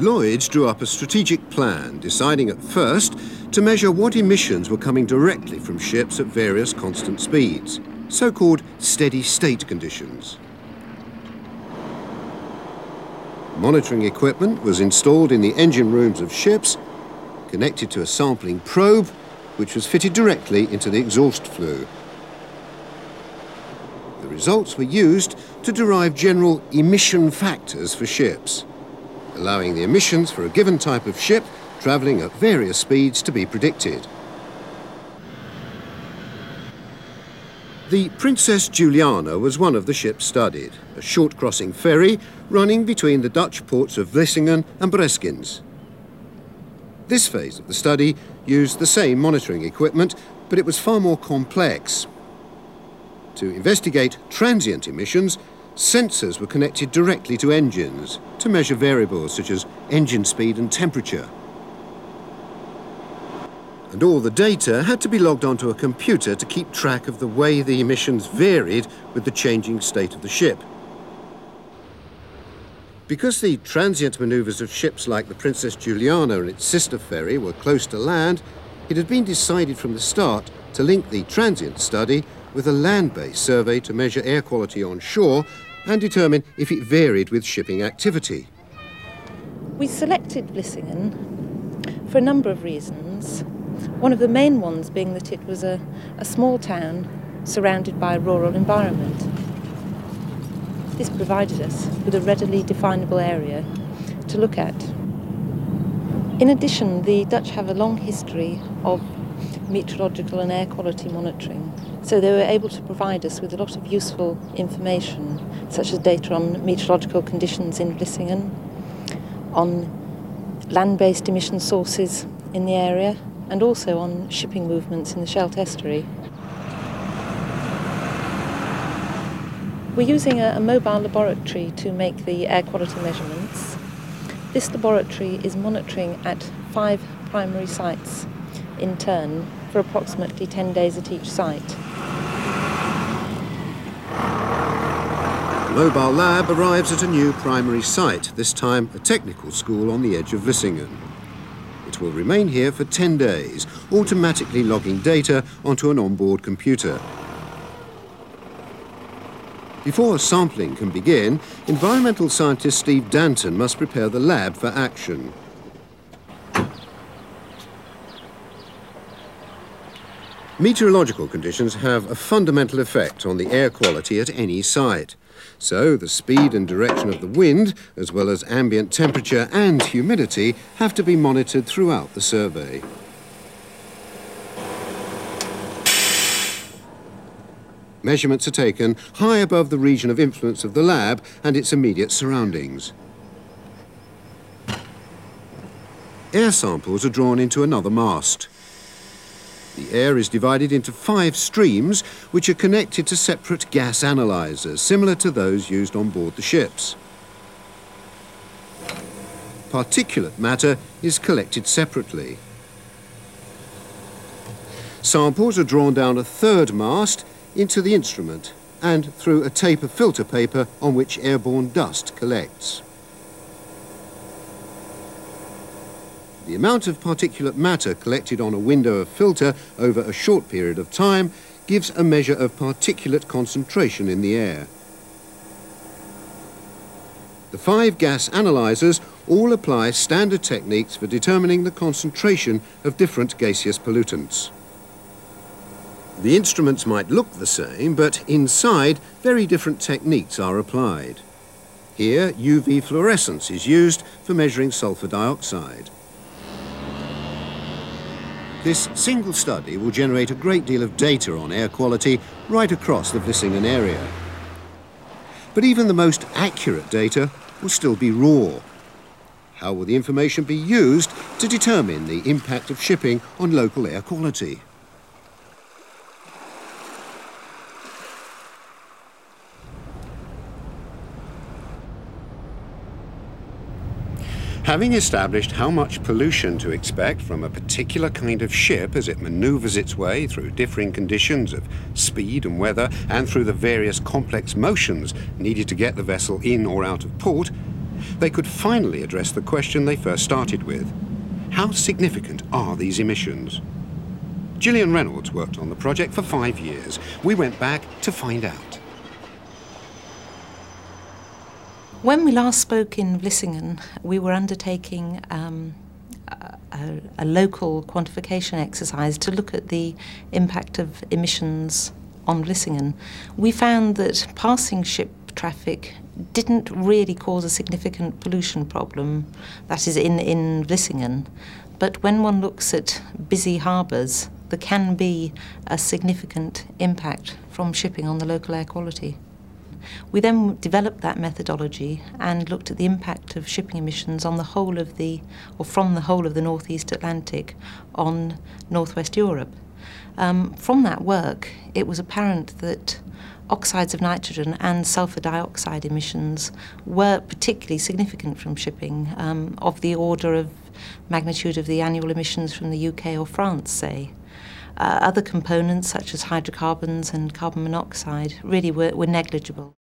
Lloyds drew up a strategic plan, deciding at first to measure what emissions were coming directly from ships at various constant speeds, so-called steady-state conditions. Monitoring equipment was installed in the engine rooms of ships, connected to a sampling probe, which was fitted directly into the exhaust flue. The results were used to derive general emission factors for ships, allowing the emissions for a given type of ship travelling at various speeds to be predicted. The Princess Juliana was one of the ships studied, a short crossing ferry running between the Dutch ports of Vlissingen and Breskens. This phase of the study used the same monitoring equipment, but it was far more complex. To investigate transient emissions, sensors were connected directly to engines to measure variables such as engine speed and temperature and all the data had to be logged onto a computer to keep track of the way the emissions varied with the changing state of the ship. Because the transient manoeuvres of ships like the Princess Juliana and its sister ferry were close to land, it had been decided from the start to link the transient study with a land-based survey to measure air quality on shore and determine if it varied with shipping activity. We selected Vlissingen for a number of reasons. One of the main ones being that it was a, a small town surrounded by a rural environment. This provided us with a readily definable area to look at. In addition, the Dutch have a long history of meteorological and air quality monitoring, so they were able to provide us with a lot of useful information, such as data on meteorological conditions in Vlissingen, on land based emission sources in the area, and also on shipping movements in the Scheldt estuary. We're using a, a mobile laboratory to make the air quality measurements. This laboratory is monitoring at five primary sites in turn for approximately 10 days at each site. The mobile lab arrives at a new primary site, this time a technical school on the edge of Vlissingen It will remain here for 10 days, automatically logging data onto an onboard computer. Before sampling can begin, environmental scientist Steve Danton must prepare the lab for action. Meteorological conditions have a fundamental effect on the air quality at any site. So the speed and direction of the wind, as well as ambient temperature and humidity, have to be monitored throughout the survey. Measurements are taken high above the region of influence of the lab and its immediate surroundings. Air samples are drawn into another mast. The air is divided into five streams, which are connected to separate gas analyzers, similar to those used on board the ships. Particulate matter is collected separately. Samples are drawn down a third mast into the instrument and through a tape of filter paper on which airborne dust collects. The amount of particulate matter collected on a window of filter over a short period of time gives a measure of particulate concentration in the air. The five gas analyzers all apply standard techniques for determining the concentration of different gaseous pollutants. The instruments might look the same, but inside, very different techniques are applied. Here, UV fluorescence is used for measuring sulfur dioxide. This single study will generate a great deal of data on air quality right across the Vlissingen area. But even the most accurate data will still be raw. How will the information be used to determine the impact of shipping on local air quality? Having established how much pollution to expect from a particular kind of ship as it maneuvers its way through differing conditions of speed and weather and through the various complex motions needed to get the vessel in or out of port, they could finally address the question they first started with. How significant are these emissions? Gillian Reynolds worked on the project for five years. We went back to find out. When we last spoke in Vlissingen, we were undertaking um, a, a, local quantification exercise to look at the impact of emissions on Vlissingen. We found that passing ship traffic didn't really cause a significant pollution problem, that is in, in Vlissingen. But when one looks at busy harbours, there can be a significant impact from shipping on the local air quality. We then developed that methodology and looked at the impact of shipping emissions on the whole of the, or from the whole of the Northeast Atlantic on Northwest Europe. Um, from that work, it was apparent that oxides of nitrogen and sulfur dioxide emissions were particularly significant from shipping, um, of the order of magnitude of the annual emissions from the UK or France, say. Uh, other components, such as hydrocarbons and carbon monoxide, really were, were negligible.